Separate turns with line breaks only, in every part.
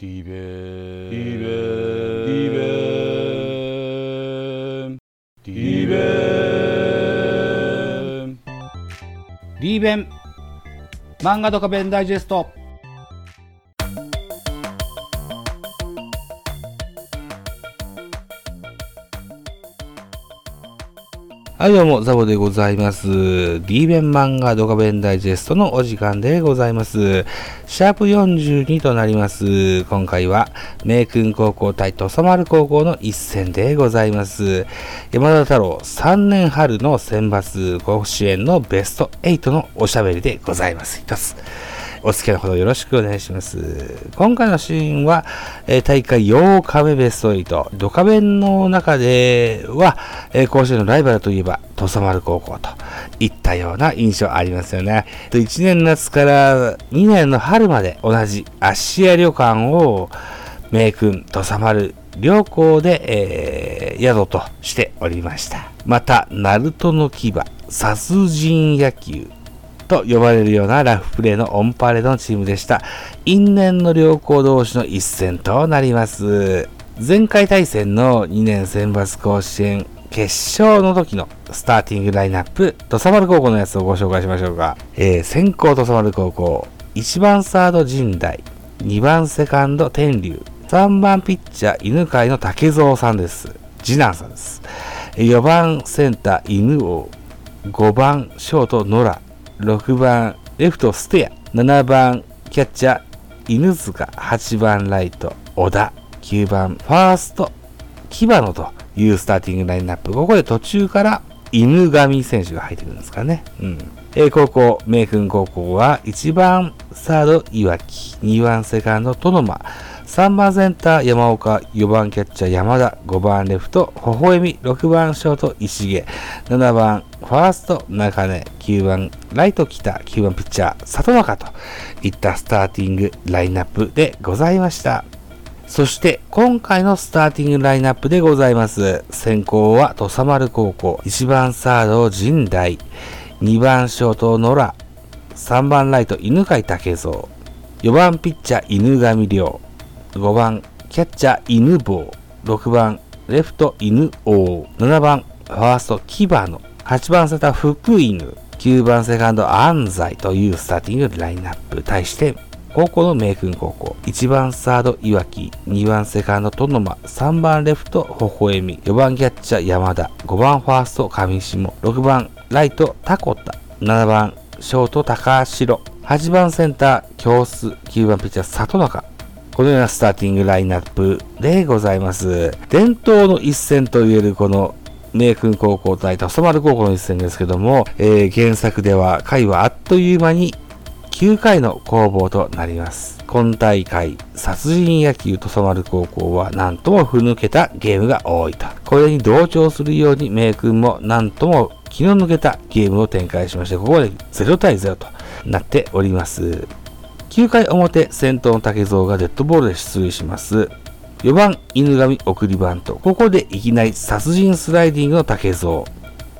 リベリベリベリベリーベン漫画ドカベンダイジェスト
はい、どうも、ザボでございます。D 弁漫画ドカベンダイジェストのお時間でございます。シャープ42となります。今回は、名君高校対土佐丸高校の一戦でございます。山田太郎3年春の選抜甲子園のベスト8のおしゃべりでございます。一つ。お付き合いのほどよろしくお願いします。今回のシーンは、えー大会8日目ベスト8。ドカベンの中では、えー甲子園のライバルといえば、土佐丸高校といったような印象ありますよね。1年夏から2年の春まで同じ芦屋旅館を名君土佐丸両校で、えー宿としておりました。また、ナルトの牙、殺人野球、と呼ばれるようなラフプレーのオンパレードのチームでした。因縁の両校同士の一戦となります。前回対戦の2年選抜甲子園決勝の時のスターティングラインナップ、土佐丸高校のやつをご紹介しましょうか。えー先行土佐丸高校、1番サード陣大、2番セカンド天竜、3番ピッチャー犬飼の竹蔵さんです。次男さんです。4番センター犬王、5番ショート野良、6番レフトステア、7番キャッチャー犬塚、8番ライト小田、9番ファースト木場野というスターティングラインナップ。ここで途中から犬神選手が入ってくるんですかね。うん。えー高校、名君高校は1番サード岩木、2番セカンド殿間、3番センター山岡、4番キャッチャー山田、5番レフト微笑み、6番ショート石毛、7番ファースト中根、9番ライト北、9番ピッチャー里中といったスターティングラインナップでございました。そして、今回のスターティングラインナップでございます。先行は土佐丸高校、1番サード陣大、2番ショート野良、3番ライト犬飼武蔵、4番ピッチャー犬神亮、5番キャッチャー犬坊、6番レフト犬王、7番ファースト木野、8番センター福犬、9番セカンド安西。というスターティングラインナップ。対して、高校の名君高校。1番サード岩木、2番セカンド殿間、3番レフト微笑み、4番キャッチャー山田、5番ファースト上下、6番ライトタコタ、7番ショート高城、8番センター京須、9番ピッチャー里中、このようなスターティングラインナップでございます。伝統の一戦といえるこの名君高校対土佐丸高校の一戦ですけども、えー原作では回はあっという間に9回の攻防となります。今大会、殺人野球土佐丸高校は何ともふぬけたゲームが多いと。これに同調するように名君も何とも気の抜けたゲームを展開しまして、ここで0対0となっております。9回表、先頭の竹蔵がデッドボールで出塁します。4番、犬神送りバント。ここでいきなり殺人スライディングの竹蔵。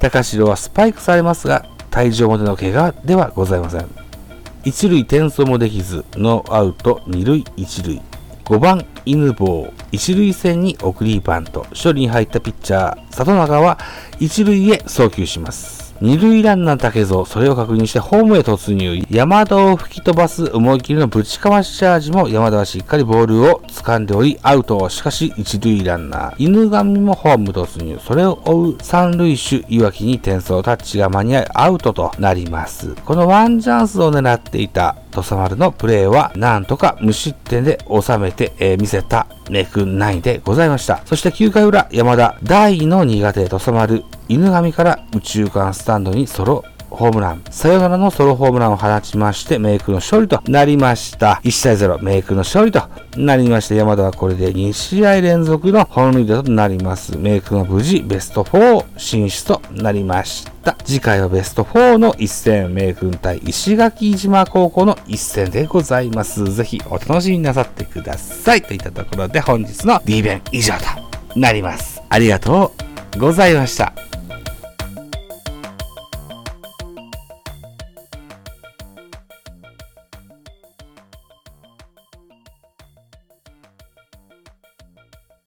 高城はスパイクされますが、退場までの怪我ではございません。一塁転送もできず、ノーアウト二塁一塁。5番、犬坊。一塁線に送りバント。処理に入ったピッチャー、里中は一塁へ送球します。二塁ランナー竹蔵、それを確認してホームへ突入。山田を吹き飛ばす思い切りのぶちかましチャージも山田はしっかりボールを掴んでおり、アウト。しかし一塁ランナー、犬神もホーム突入。それを追う三塁手、岩木に転送タッチが間に合いアウトとなります。このワンチャンスを狙っていた土佐丸のプレーはなんとか無失点で収めて、えー見せたネク9でございました。そして9回裏、山田、大の苦手土佐丸、犬神から宇宙間スタンドにソロホームラン。サヨナラのソロホームランを放ちまして、メイクの勝利となりました。1対0、メイクの勝利となりまして、山田はこれで2試合連続の本塁打となります。メイクが無事ベスト4進出となりました。次回はベスト4の一戦、メイ君対石垣島高校の一戦でございます。ぜひお楽しみになさってください。といったところで本日の D 弁以上となります。ありがとうございました。